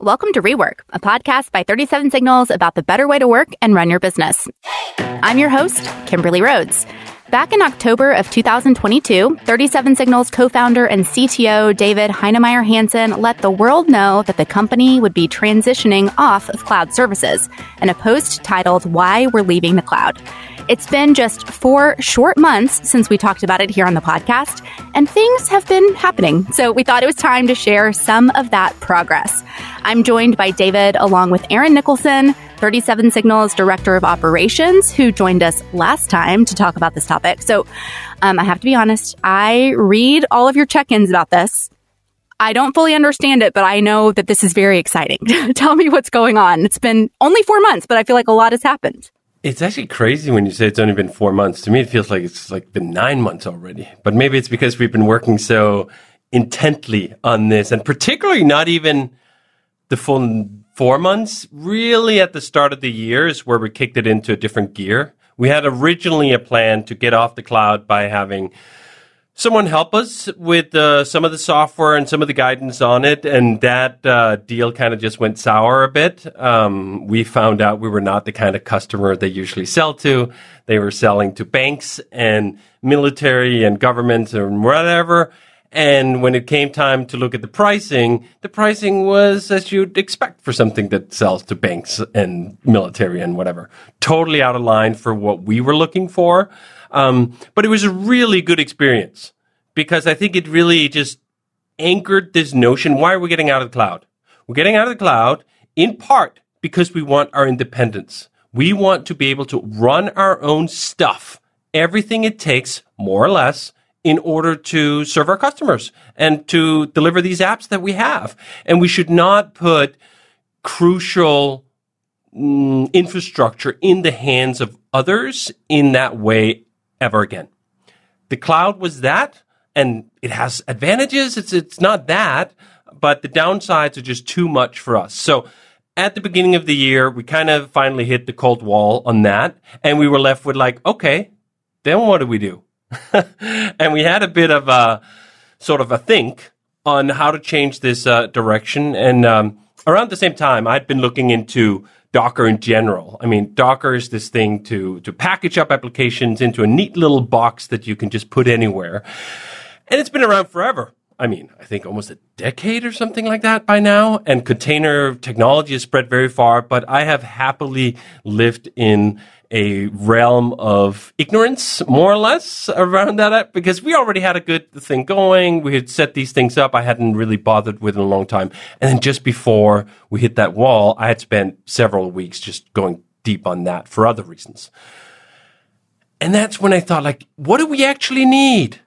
Welcome to Rework, a podcast by 37signals about the better way to work and run your business. I'm your host, Kimberly Rhodes. Back in October of 2022, 37signals co founder and CTO David Heinemeier Hansson let the world know that the company would be transitioning off of cloud services in a post titled Why We're Leaving the Cloud. It's been just four short months since we talked about it here on the podcast, and things have been happening. So we thought it was time to share some of that progress. I'm joined by David along with Eron Nicholson, 37signals Director of Operations, who joined us last time to talk about this topic. So um, I have to be honest, I read all of your check ins about this. I don't fully understand it, but I know that this is very exciting. Tell me what's going on. It's been only four months, but I feel like a lot has happened. It's actually crazy when you say it's only been four months. To me, it feels like it's like been nine months already. But maybe it's because we've been working so intently on this, and particularly not even the full four months. Really, at the start of the year is where we kicked it into a different gear. We had originally a plan to get off the cloud by having someone help us with uh, some of the software and some of the guidance on it, and that uh, deal kind of just went sour a bit. Um, we found out we were not the kind of customer they usually sell to. They were selling to banks and military and governments and whatever. And when it came time to look at the pricing, the pricing was as you'd expect for something that sells to banks and military and whatever. Totally out of line for what we were looking for. Um, but it was a really good experience because I think it really just anchored this notion. Why are we getting out of the cloud? We're getting out of the cloud in part because we want our independence. We want to be able to run our own stuff, everything it takes, more or less, in order to serve our customers and to deliver these apps that we have. And we should not put crucial mm, infrastructure in the hands of others in that way ever again. The cloud was that, and it has advantages. It's it's not that, but the downsides are just too much for us. So at the beginning of the year, we kind of finally hit the cold wall on that, and we were left with like, okay, then what do we do? and we had a bit of a sort of a think on how to change this uh, direction. And um, around the same time, I'd been looking into Docker in general. I mean, Docker is this thing to, to package up applications into a neat little box that you can just put anywhere. And it's been around forever. I mean, I think almost a decade or something like that by now. And container technology has spread very far, but I have happily lived in a realm of ignorance, more or less, around that uh, because we already had a good thing going. We had set these things up. I hadn't really bothered with in a long time. And then just before we hit that wall, I had spent several weeks just going deep on that for other reasons. And that's when I thought, like, what do we actually need?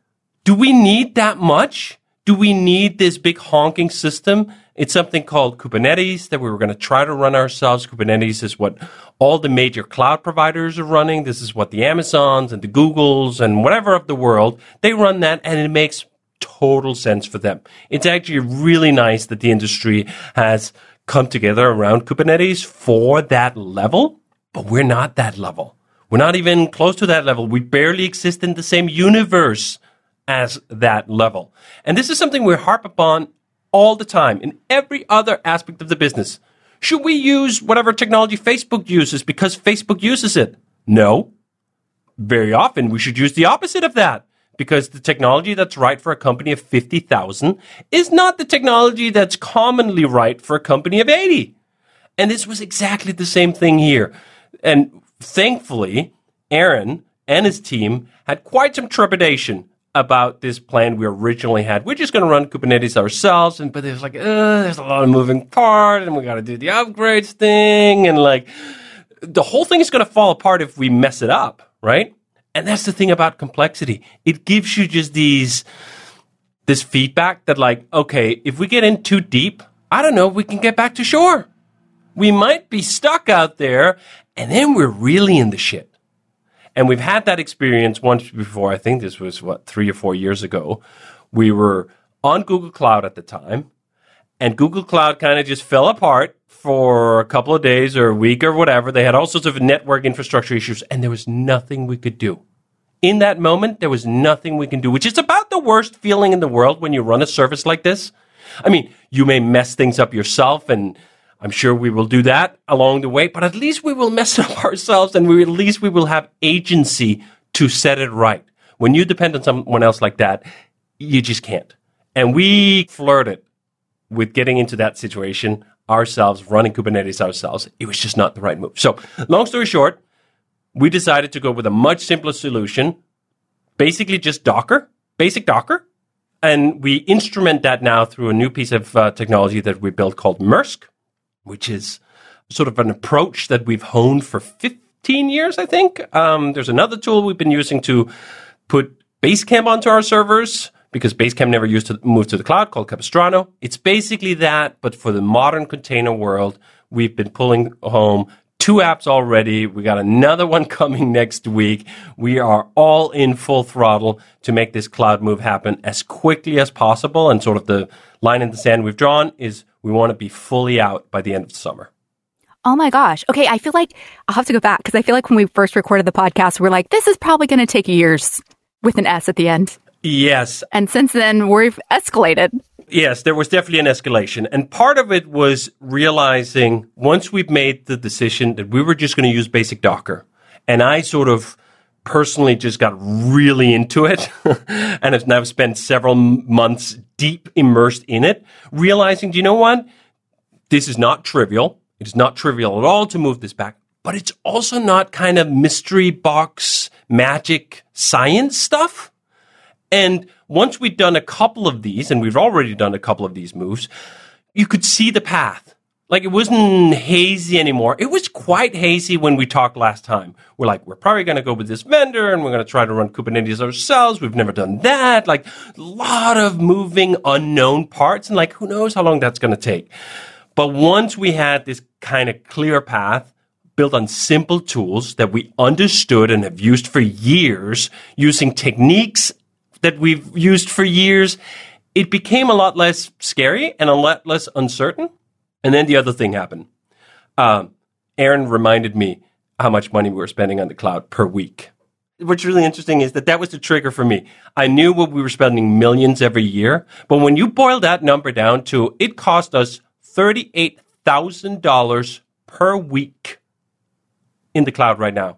Do we need that much? Do we need this big honking system? It's something called Kubernetes that we were going to try to run ourselves. Kubernetes is what all the major cloud providers are running. This is what the Amazons and the Googles and whatever of the world, they run that and it makes total sense for them. It's actually really nice that the industry has come together around Kubernetes for that level, but we're not that level. We're not even close to that level. We barely exist in the same universe as that level. And this is something we harp upon all the time in every other aspect of the business. Should we use whatever technology Facebook uses because Facebook uses it? No. Very often we should use the opposite of that because the technology that's right for a company of 50,000 is not the technology that's commonly right for a company of 80. And this was exactly the same thing here. And thankfully, Eron and his team had quite some trepidation about this plan we originally had. We're just going to run Kubernetes ourselves, and but there's like, uh, there's a lot of moving parts, and we got to do the upgrades thing, and like the whole thing is going to fall apart if we mess it up, right? And that's the thing about complexity. It gives you just these this feedback that like, okay, if we get in too deep, I don't know, we can get back to shore. We might be stuck out there, and then we're really in the shit. And we've had that experience once before. I think this was what, three or four years ago. We were on Google Cloud at the time, and Google Cloud kind of just fell apart for a couple of days or a week or whatever. They had all sorts of network infrastructure issues, and there was nothing we could do. In that moment, there was nothing we can do, which is about the worst feeling in the world when you run a service like this. I mean, you may mess things up yourself and I'm sure we will do that along the way, but at least we will mess up ourselves and we, at least we will have agency to set it right. When you depend on someone else like that, you just can't. And we flirted with getting into that situation ourselves, running Kubernetes ourselves. It was just not the right move. So, long story short, we decided to go with a much simpler solution, basically just Docker, basic Docker. And we instrument that now through a new piece of uh, technology that we built called MRSK, which is sort of an approach that we've honed for 15 years, I think. Um, there's another tool we've been using to put Basecamp onto our servers because Basecamp never used to move to the cloud called Capistrano. It's basically that, but for the modern container world, we've been pulling home two apps already. We got another one coming next week. We are all in full throttle to make this cloud move happen as quickly as possible. And sort of the line in the sand we've drawn is we want to be fully out by the end of the summer. Oh my gosh. Okay. I feel like I'll have to go back because I feel like when we first recorded the podcast, we we're like, this is probably going to take years with an S at the end. Yes. And since then, we've escalated. Yes, there was definitely an escalation. And part of it was realizing once we've made the decision that we were just going to use basic Docker, and I sort of personally just got really into it and have now spent several months deep immersed in it, realizing, do you know what? This is not trivial. It's not trivial at all to move this back, but it's also not kind of mystery box magic science stuff. And once we'd done a couple of these, and we've already done a couple of these moves, you could see the path. Like it wasn't hazy anymore. It was quite hazy when we talked last time. We're like, we're probably going to go with this vendor and we're going to try to run Kubernetes ourselves. We've never done that. Like a lot of moving unknown parts and like, who knows how long that's going to take. But once we had this kind of clear path, built on simple tools that we understood and have used for years, using techniques that we've used for years, it became a lot less scary and a lot less uncertain. And then the other thing happened. Um, Eron reminded me how much money we were spending on the cloud per week. What's really interesting is that that was the trigger for me. I knew what we were spending millions every year, but when you boil that number down to it cost us $38,000 per week in the cloud right now.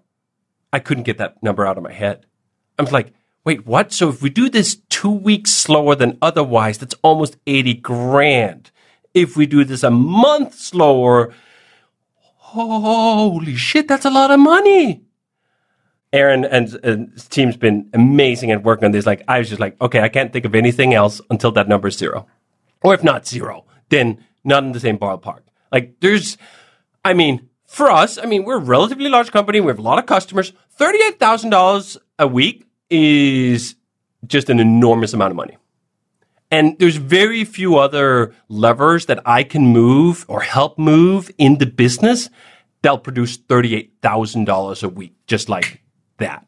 I couldn't get that number out of my head. I'm like, wait, what? So if we do this two weeks slower than otherwise, that's almost 80 grand. If we do this a month slower, holy shit, that's a lot of money. Eron and, and his team's been amazing at working on this. Like, I was just like, okay, I can't think of anything else until that number is zero. Or if not zero, then not in the same ballpark. Like, there's, I mean, for us, I mean, we're a relatively large company. We have a lot of customers. $38,000 a week is just an enormous amount of money. And there's very few other levers that I can move or help move in the business that'll produce $38,000 a week, just like that.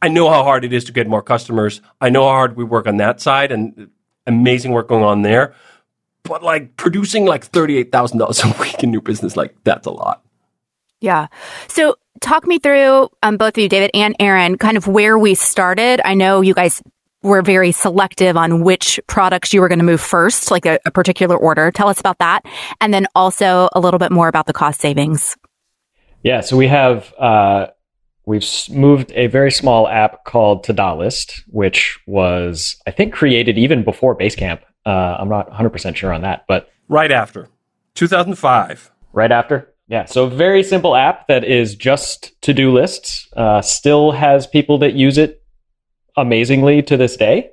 I know how hard it is to get more customers. I know how hard we work on that side and amazing work going on there. But like producing like $38,000 a week in new business, like that's a lot. Yeah. So talk me through, um, both of you, David and Eron, kind of where we started. I know you guys were very selective on which products you were going to move first, like a, a particular order. Tell us about that. And then also a little bit more about the cost savings. Yeah. So we have, uh, we've moved a very small app called Ta-da List, which was, I think, created even before Basecamp. Uh, I'm not 100% sure on that, but. Right after 2005. Right after? Yeah. So, very simple app that is just to do lists, uh, still has people that use it amazingly to this day.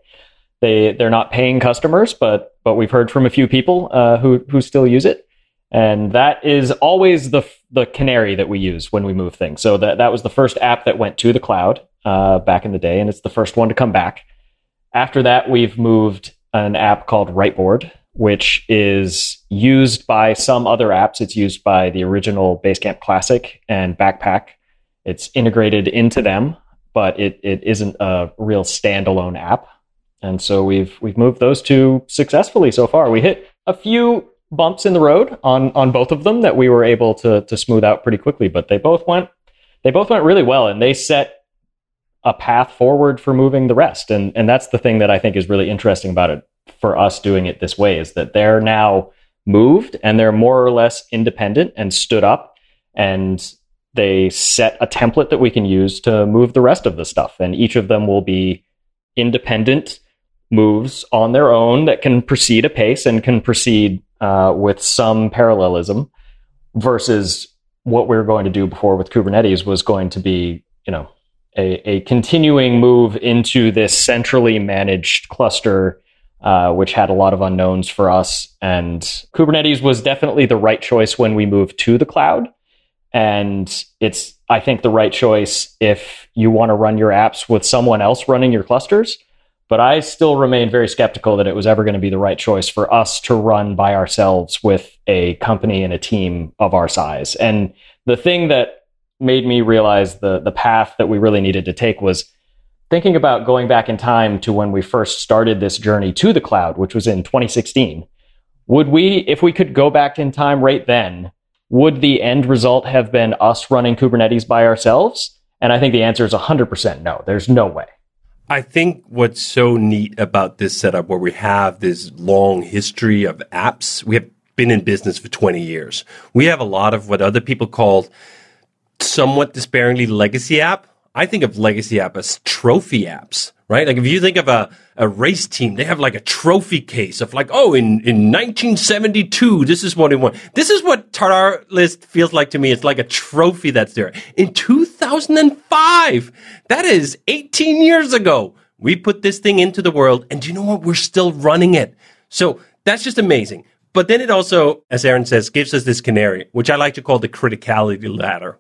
They, they're not paying customers, but, but we've heard from a few people uh, who, who still use it. And that is always the, the canary that we use when we move things. So, that, that was the first app that went to the cloud uh, back in the day, and it's the first one to come back. After that, we've moved an app called Writeboard, which is used by some other apps. It's used by the original Basecamp Classic and Backpack. It's integrated into them, but it, it isn't a real standalone app. And so we've we've moved those two successfully so far. We hit a few bumps in the road on on both of them that we were able to to smooth out pretty quickly, but they both went they both went really well and they set a path forward for moving the rest. And and that's the thing that I think is really interesting about it for us doing it this way is that they're now moved and they're more or less independent and stood up and they set a template that we can use to move the rest of the stuff. And each of them will be independent moves on their own that can proceed apace and can proceed uh, with some parallelism versus what we were going to do before with Kubernetes was going to be, you know, a, a continuing move into this centrally managed cluster, uh, which had a lot of unknowns for us. And Kubernetes was definitely the right choice when we moved to the cloud. And it's, I think, the right choice if you want to run your apps with someone else running your clusters. But I still remain very skeptical that it was ever going to be the right choice for us to run by ourselves with a company and a team of our size. And the thing that made me realize the the path that we really needed to take was thinking about going back in time to when we first started this journey to the cloud, which was in 2016. Would we, if we could go back in time right then, would the end result have been us running Kubernetes by ourselves? And I think the answer is 100% no. There's no way. I think what's so neat about this setup where we have this long history of apps, we have been in business for 20 years. We have a lot of what other people call somewhat despairingly legacy app. I think of legacy app as trophy apps, right? Like if you think of a, a race team, they have like a trophy case of like, oh, in, in 1972, this is what it won. This is what Ta-da List feels like to me. It's like a trophy that's there. In 2005, that is 18 years ago, we put this thing into the world and do you know what? We're still running it. So that's just amazing. But then it also, as Eron says, gives us this canary, which I like to call the criticality ladder.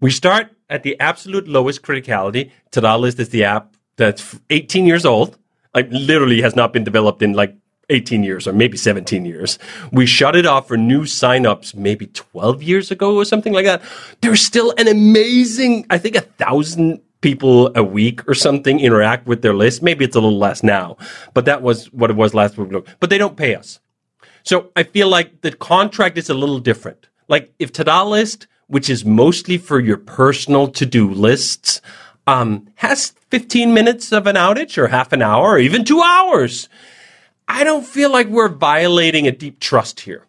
We start at the absolute lowest criticality. Ta-da List is the app that's 18 years old, like literally has not been developed in like 18 years or maybe 17 years. We shut it off for new signups maybe 12 years ago or something like that. There's still an amazing, I think a thousand people a week or something interact with their list. Maybe it's a little less now, but that was what it was last week. But they don't pay us. So I feel like the contract is a little different. Like if Ta-da List, which is mostly for your personal to-do lists, um, has 15 minutes of an outage or half an hour or even two hours, I don't feel like we're violating a deep trust here.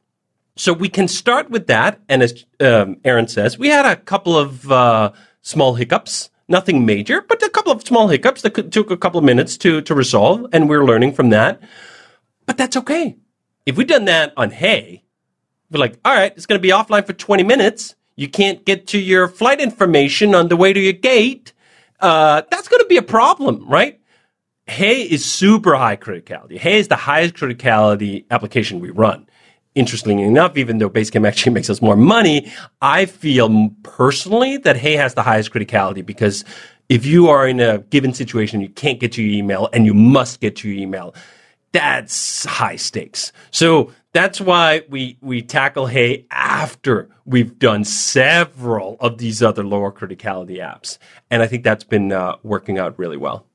So we can start with that. And as um, Eron says, we had a couple of uh, small hiccups, nothing major, but a couple of small hiccups that took a couple of minutes to, to resolve. And we're learning from that. But that's okay if we'd done that on Hay, we're like, all right, it's going to be offline for 20 minutes. You can't get to your flight information on the way to your gate. Uh, that's going to be a problem, right? Hey is super high criticality. Hey is the highest criticality application we run. Interestingly enough, even though Basecamp actually makes us more money, I feel personally that Hey has the highest criticality because if you are in a given situation, you can't get to your email and you must get to your email that's high stakes. So that's why we we tackle Hey after we've done several of these other lower criticality apps, and I think that's been uh, working out really well.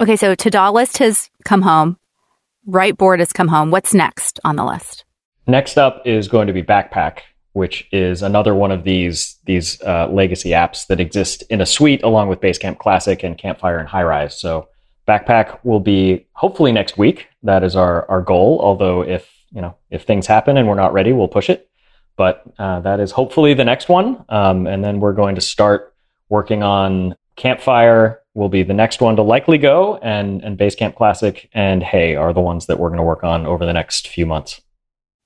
Okay, so Ta-da List has come home. Writeboard has come home. What's next on the list? Next up is going to be Backpack, which is another one of these these uh, legacy apps that exist in a suite along with Basecamp Classic and Campfire and Highrise. So Backpack will be hopefully next week. That is our, our goal. Although if, you know, if things happen and we're not ready, we'll push it. But uh, that is hopefully the next one. Um, and then we're going to start working on Campfire will be the next one to likely go and, and Basecamp Classic and Hey are the ones that we're going to work on over the next few months.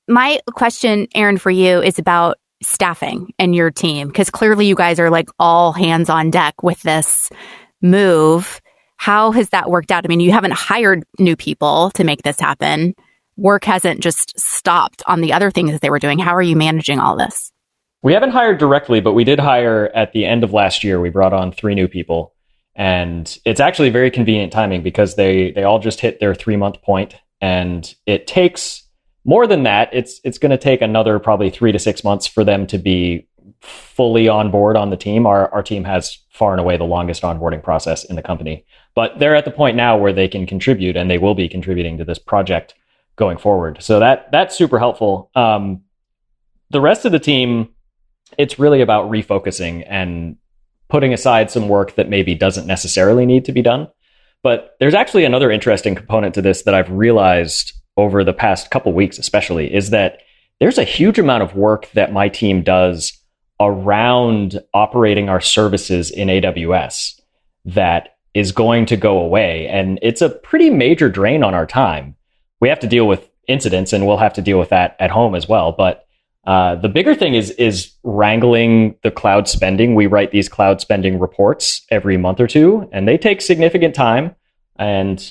My question, Eron, for you is about staffing and your team because clearly you guys are like all hands on deck with this move. How has that worked out? I mean, you haven't hired new people to make this happen. Work hasn't just stopped on the other things that they were doing. How are you managing all this? We haven't hired directly, but we did hire at the end of last year. We brought on three new people. And it's actually very convenient timing because they, they all just hit their three month point. point and it takes more than that. It's, it's going to take another probably three to six months for them to be fully on board on the team. Our, our team has far and away the longest onboarding process in the company. But they're at the point now where they can contribute and they will be contributing to this project going forward. So that that's super helpful. Um, the rest of the team, it's really about refocusing and putting aside some work that maybe doesn't necessarily need to be done. But there's actually another interesting component to this that I've realized over the past couple weeks, especially, is that there's a huge amount of work that my team does around operating our services in AWS that is going to go away. And it's a pretty major drain on our time. We have to deal with incidents and we'll have to deal with that at home as well. But uh, the bigger thing is is wrangling the cloud spending. We write these cloud spending reports every month or two, and they take significant time. And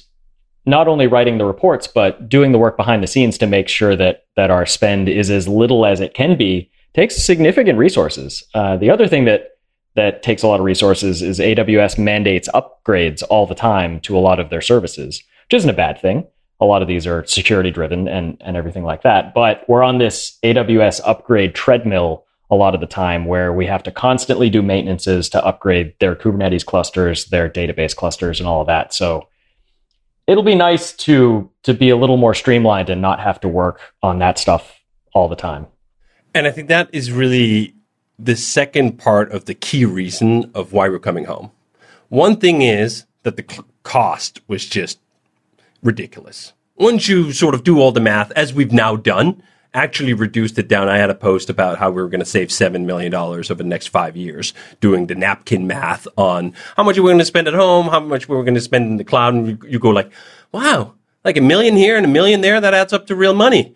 not only writing the reports, but doing the work behind the scenes to make sure that that our spend is as little as it can be takes significant resources. Uh, the other thing that that takes a lot of resources is AWS mandates upgrades all the time to a lot of their services, which isn't a bad thing. A lot of these are security driven and, and everything like that. But we're on this AWS upgrade treadmill a lot of the time where we have to constantly do maintenances to upgrade their Kubernetes clusters, their database clusters, and all of that. So it'll be nice to to be a little more streamlined and not have to work on that stuff all the time. And I think that is really the second part of the key reason of why we're coming home. One thing is that the cost was just ridiculous. Once you sort of do all the math, as we've now done, actually reduced it down. I had a post about how we were going to save $7 million over the next five years doing the napkin math on how much we are going to spend at home, how much we are going to spend in the cloud. And you, you go like, wow, like a million here and a million there, that adds up to real money.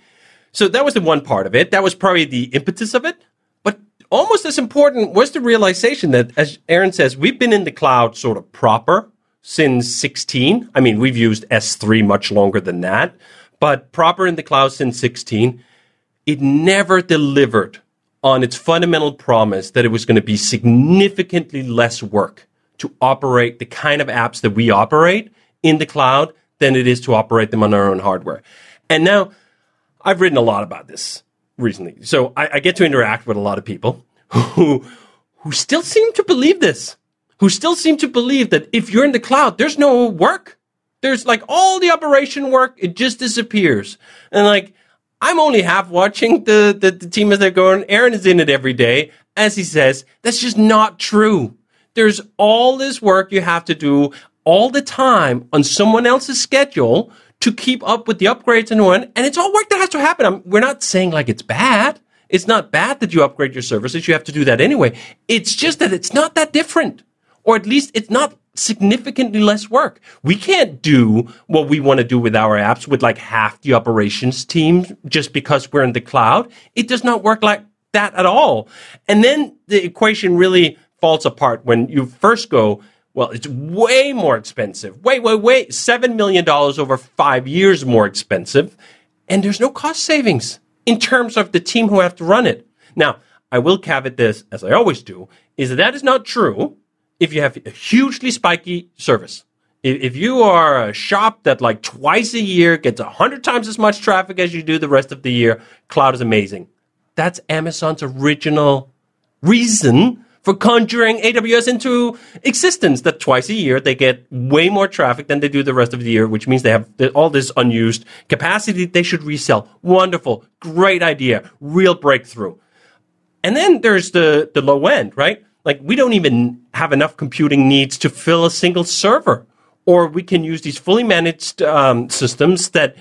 So that was the one part of it. That was probably the impetus of it. But almost as important was the realization that, as Eron says, we've been in the cloud sort of proper since 16. I mean, we've used S3 much longer than that, but proper in the cloud since 16 it never delivered on its fundamental promise that it was going to be significantly less work to operate the kind of apps that we operate in the cloud than it is to operate them on our own hardware. And now I've written a lot about this recently. So I, I get to interact with a lot of people who, who still seem to believe this, who still seem to believe that if you're in the cloud, there's no work. There's like all the operation work, it just disappears. And like, I'm only half watching the, the, the team as they're going. Eron is in it every day. As he says, that's just not true. There's all this work you have to do all the time on someone else's schedule to keep up with the upgrades and one. And it's all work that has to happen. I'm, we're not saying like it's bad. It's not bad that you upgrade your services. You have to do that anyway. It's just that it's not that different. Or at least it's not significantly less work. We can't do what we want to do with our apps with like half the operations team just because we're in the cloud. It does not work like that at all. And then the equation really falls apart when you first go, well, it's way more expensive. Wait, wait, wait. $7 million over five years more expensive. And there's no cost savings in terms of the team who have to run it. Now, I will caveat this, as I always do, is that that is not true if you have a hugely spiky service, if you are a shop that like twice a year gets a hundred times as much traffic as you do the rest of the year, cloud is amazing. That's Amazon's original reason for conjuring AWS into existence. That twice a year they get way more traffic than they do the rest of the year, which means they have all this unused capacity they should resell. Wonderful, great idea, real breakthrough. And then there's the the low end, right? Like we don't even have enough computing needs to fill a single server. Or we can use these fully managed um, systems that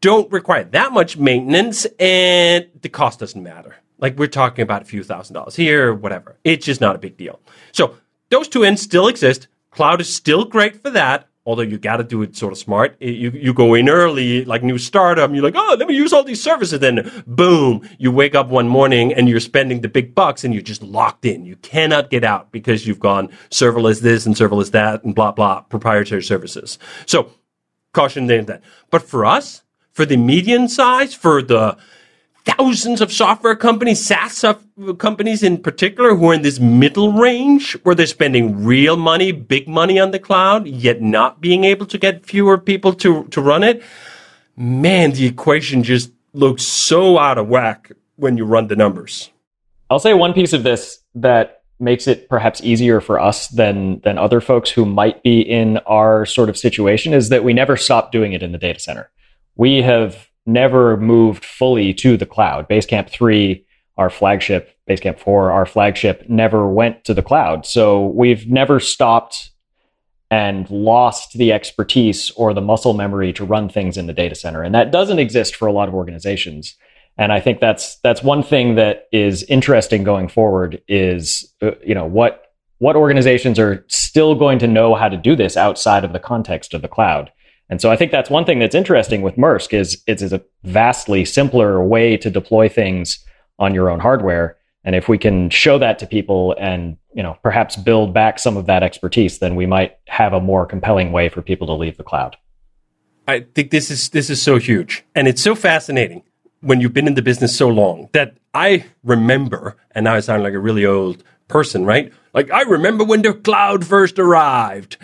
don't require that much maintenance and the cost doesn't matter. Like we're talking about a few thousand dollars here whatever. It's just not a big deal. So those two ends still exist. Cloud is still great for that although you got to do it sort of smart. You you go in early, like new startup, you're like, oh, let me use all these services. Then boom, you wake up one morning and you're spending the big bucks, and you're just locked in. You cannot get out because you've gone serverless this and serverless that and blah blah proprietary services. So caution there that. But for us, for the median size, for the thousands of software companies, SaaS companies in particular, who are in this middle range where they're spending real money, big money on the cloud, yet not being able to get fewer people to, to run it. Man, the equation just looks so out of whack when you run the numbers. I'll say one piece of this that makes it perhaps easier for us than than other folks who might be in our sort of situation is that we never stop doing it in the data center. We have never moved fully to the cloud. Basecamp 3, our flagship, Basecamp 4, our flagship, never went to the cloud. So we've never stopped and lost the expertise or the muscle memory to run things in the data center. And that doesn't exist for a lot of organizations. And I think that's that's one thing that is interesting going forward is uh, you know what what organizations are still going to know how to do this outside of the context of the cloud. And so I think that's one thing that's interesting with MRSK is it's a vastly simpler way to deploy things on your own hardware. And if we can show that to people and, you know, perhaps build back some of that expertise, then we might have a more compelling way for people to leave the cloud. I think this is this is so huge. And it's so fascinating when you've been in the business so long that I remember, and now I sound like a really old person, right? Like I remember when the cloud first arrived.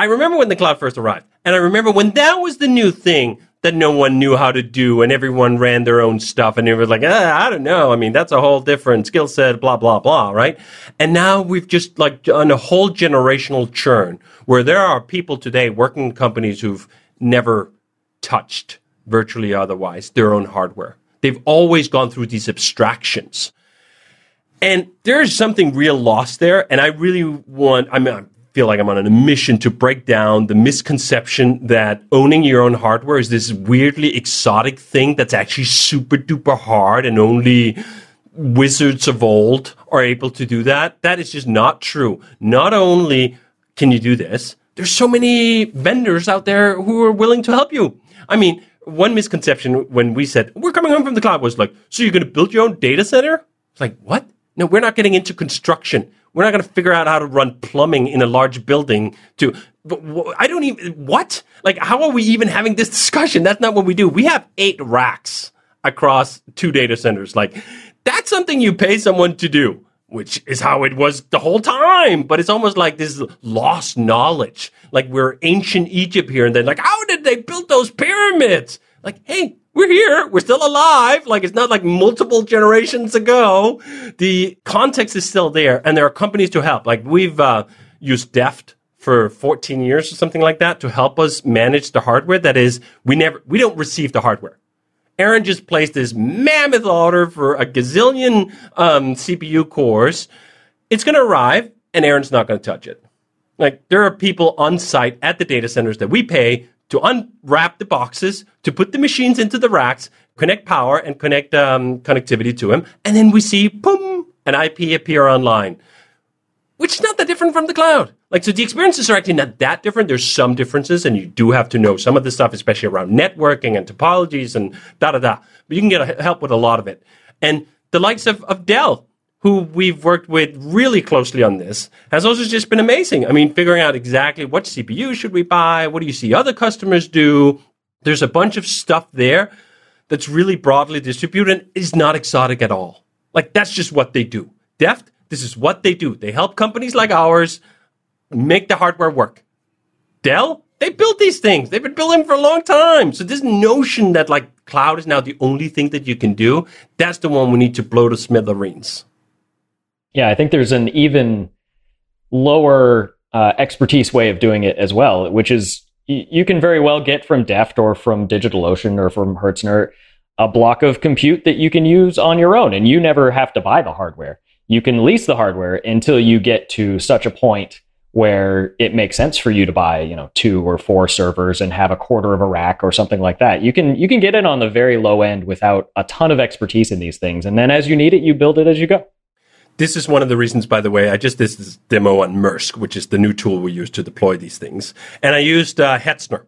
I remember when the cloud first arrived. And I remember when that was the new thing that no one knew how to do and everyone ran their own stuff and it was like, ah, I don't know. I mean, that's a whole different skill set, blah, blah, blah, right? And now we've just like done a whole generational churn where there are people today working in companies who've never touched virtually otherwise their own hardware. They've always gone through these abstractions. And there's something real lost there. And I really want, I mean, feel like I'm on a mission to break down the misconception that owning your own hardware is this weirdly exotic thing that's actually super duper hard and only wizards of old are able to do that. That is just not true. Not only can you do this, there's so many vendors out there who are willing to help you. I mean, one misconception when we said we're coming home from the cloud was like, so you're going to build your own data center? It's like, what? No, we're not getting into construction. We're not going to figure out how to run plumbing in a large building to, I don't even, what? Like, how are we even having this discussion? That's not what we do. We have eight racks across two data centers. Like, that's something you pay someone to do, which is how it was the whole time. But it's almost like this lost knowledge. Like, we're ancient Egypt here. And then, like, how did they build those pyramids? Like, hey, we're here. We're still alive. Like it's not like multiple generations ago. The context is still there and there are companies to help. Like we've, uh, used Deft for 14 years or something like that to help us manage the hardware. That is, we never, we don't receive the hardware. Eron just placed this mammoth order for a gazillion um, CPU cores. It's going to arrive, and Eron's not going to touch it. Like there are people on site at the data centers that we pay to unwrap the boxes, to put the machines into the racks, connect power and connect um, connectivity to them. And then we see, boom, an IP appear online, which is not that different from the cloud. Like, so the experiences are actually not that different. There's some differences and you do have to know some of the stuff, especially around networking and topologies and da da da. But you can get help with a lot of it. And the likes of, of Dell, who we've worked with really closely on this, has also just been amazing. I mean, figuring out exactly what CPU should we buy? What do you see other customers do? There's a bunch of stuff there that's really broadly distributed and is not exotic at all. Like that's just what they do. Deft, this is what they do. They help companies like ours make the hardware work. Dell, they built these things. They've been building for a long time. So this notion that like cloud is now the only thing that you can do, that's the one we need to blow to smithereens. Yeah, I think there's an even lower uh, expertise way of doing it as well, which is you can very well get from Deft or from DigitalOcean or from Hetzner a block of compute that you can use on your own, and you never have to buy the hardware. You can lease the hardware until you get to such a point where it makes sense for you to buy, you know, two or four servers and have a quarter of a rack or something like that. You can you can get it on the very low end without a ton of expertise in these things, and then as you need it, you build it as you go. This is one of the reasons, by the way, I just did this demo on MRSK, which is the new tool we use to deploy these things. And I used uh, Hetzner,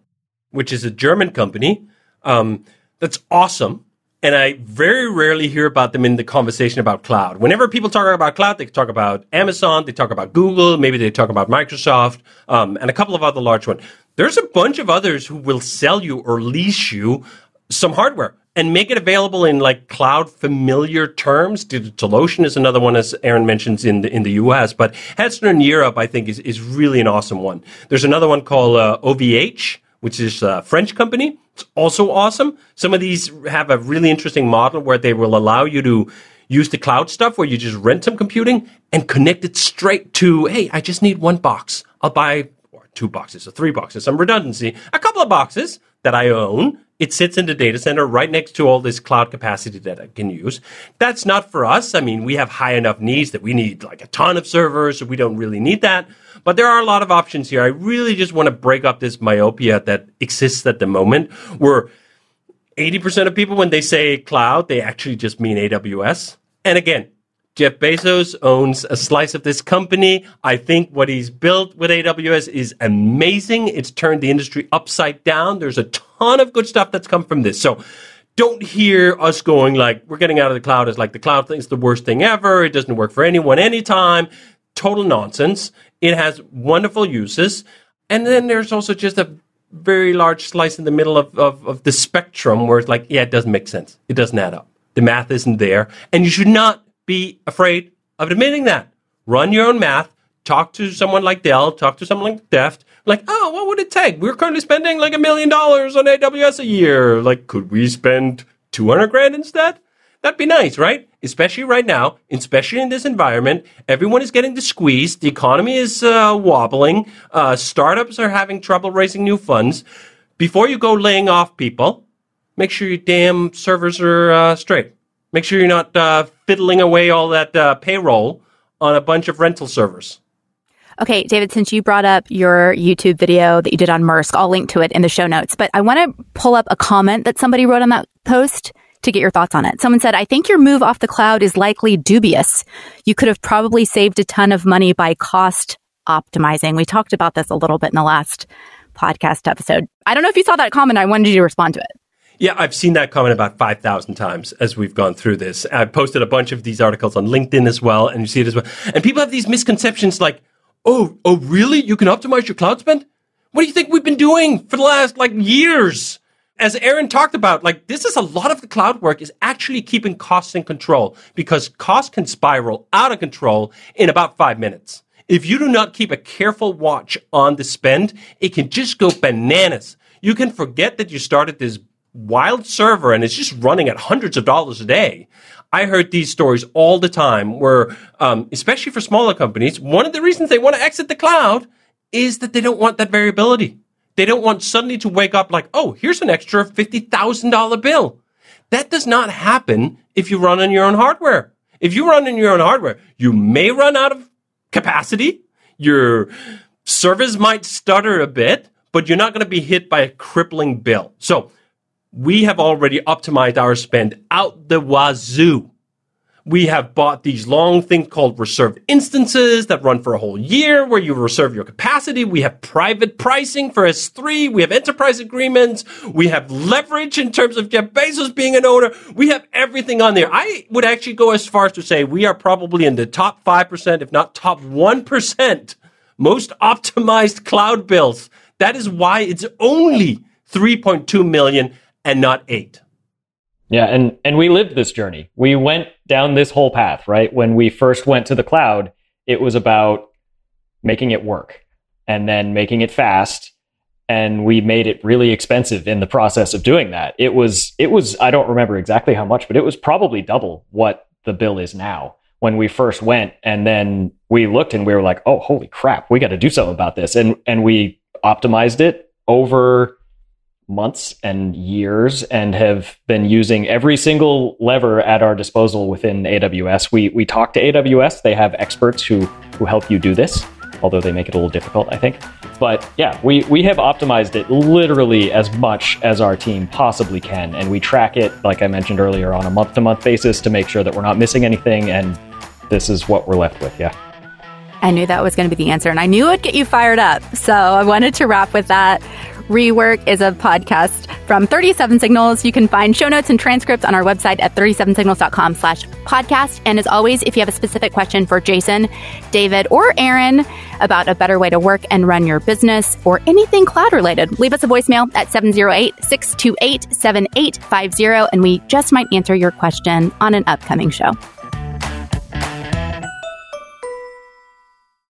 which is a German company um, that's awesome. And I very rarely hear about them in the conversation about cloud. Whenever people talk about cloud, they talk about Amazon, they talk about Google, maybe they talk about Microsoft, um, and a couple of other large ones. There's a bunch of others who will sell you or lease you some hardware and make it available in like cloud familiar terms. DigitalOcean is another one, as Eron mentions in the in the US, but Hetzner in Europe, I think, is is really an awesome one. There's another one called uh, OVH, which is a French company. It's also awesome. Some of these have a really interesting model where they will allow you to use the cloud stuff where you just rent some computing and connect it straight to, hey, I just need one box. I'll buy two boxes or three boxes, some redundancy, a couple of boxes that I own It sits in the data center right next to all this cloud capacity that I can use. That's not for us. I mean, we have high enough needs that we need like a ton of servers, so we don't really need that. But there are a lot of options here. I really just want to break up this myopia that exists at the moment where 80% of people, when they say cloud, they actually just mean AWS. And again, Jeff Bezos owns a slice of this company. I think what he's built with AWS is amazing. It's turned the industry upside down. There's a ton of good stuff that's come from this. So don't hear us going like, we're getting out of the cloud It's like the cloud thing is the worst thing ever. It doesn't work for anyone anytime. Total nonsense. It has wonderful uses. And then there's also just a very large slice in the middle of, of, of the spectrum where it's like, yeah, it doesn't make sense. It doesn't add up. The math isn't there. And you should not be afraid of admitting that. Run your own math. Talk to someone like Dell. Talk to someone like Deft. Like, oh, what would it take? We're currently spending like a million dollars on AWS a year. Like, could we spend 200 grand instead? That'd be nice, right? Especially right now, especially in this environment. Everyone is getting squeezed. The economy is uh, wobbling. Uh, startups are having trouble raising new funds. Before you go laying off people, make sure your damn servers are uh, straight. Make sure you're not uh, fiddling away all that uh, payroll on a bunch of rental servers. Okay, David, since you brought up your YouTube video that you did on MRSK, I'll link to it in the show notes. But I want to pull up a comment that somebody wrote on that post to get your thoughts on it. Someone said, I think your move off the cloud is likely dubious. You could have probably saved a ton of money by cost optimizing. We talked about this a little bit in the last podcast episode. I don't know if you saw that comment. I wanted you to respond to it. Yeah, I've seen that comment about 5,000 times as we've gone through this. I've posted a bunch of these articles on LinkedIn as well, and you see it as well. And people have these misconceptions like, oh, oh, really? You can optimize your cloud spend? What do you think we've been doing for the last like years? As Eron talked about, like this is a lot of the cloud work is actually keeping costs in control because costs can spiral out of control in about five minutes. If you do not keep a careful watch on the spend, it can just go bananas. You can forget that you started this wild server and it's just running at hundreds of dollars a day. I heard these stories all the time where, um, especially for smaller companies, one of the reasons they want to exit the cloud is that they don't want that variability. They don't want suddenly to wake up like, oh, here's an extra $50,000 bill. That does not happen if you run on your own hardware. If you run on your own hardware, you may run out of capacity. Your service might stutter a bit, but you're not going to be hit by a crippling bill. So we have already optimized our spend out the wazoo. We have bought these long things called reserved instances that run for a whole year where you reserve your capacity. We have private pricing for S3. We have enterprise agreements. We have leverage in terms of Jeff Bezos being an owner. We have everything on there. I would actually go as far as to say we are probably in the top 5%, if not top 1% most optimized cloud bills. That is why it's only 3.2 million and not eight. Yeah, and and we lived this journey. We went down this whole path, right? When we first went to the cloud, it was about making it work and then making it fast and we made it really expensive in the process of doing that. It was it was I don't remember exactly how much, but it was probably double what the bill is now when we first went and then we looked and we were like, "Oh, holy crap, we got to do something about this." And and we optimized it over months and years and have been using every single lever at our disposal within AWS. We we talk to AWS. They have experts who who help you do this, although they make it a little difficult, I think. But yeah, we we have optimized it literally as much as our team possibly can and we track it like I mentioned earlier on a month to month basis to make sure that we're not missing anything and this is what we're left with. Yeah. I knew that was going to be the answer, and I knew it would get you fired up. So I wanted to wrap with that. Rework is a podcast from 37signals. You can find show notes and transcripts on our website at 37signals.com slash podcast. And as always, if you have a specific question for Jason, David, or Eron about a better way to work and run your business or anything cloud related, leave us a voicemail at 708-628-7850 and we just might answer your question on an upcoming show.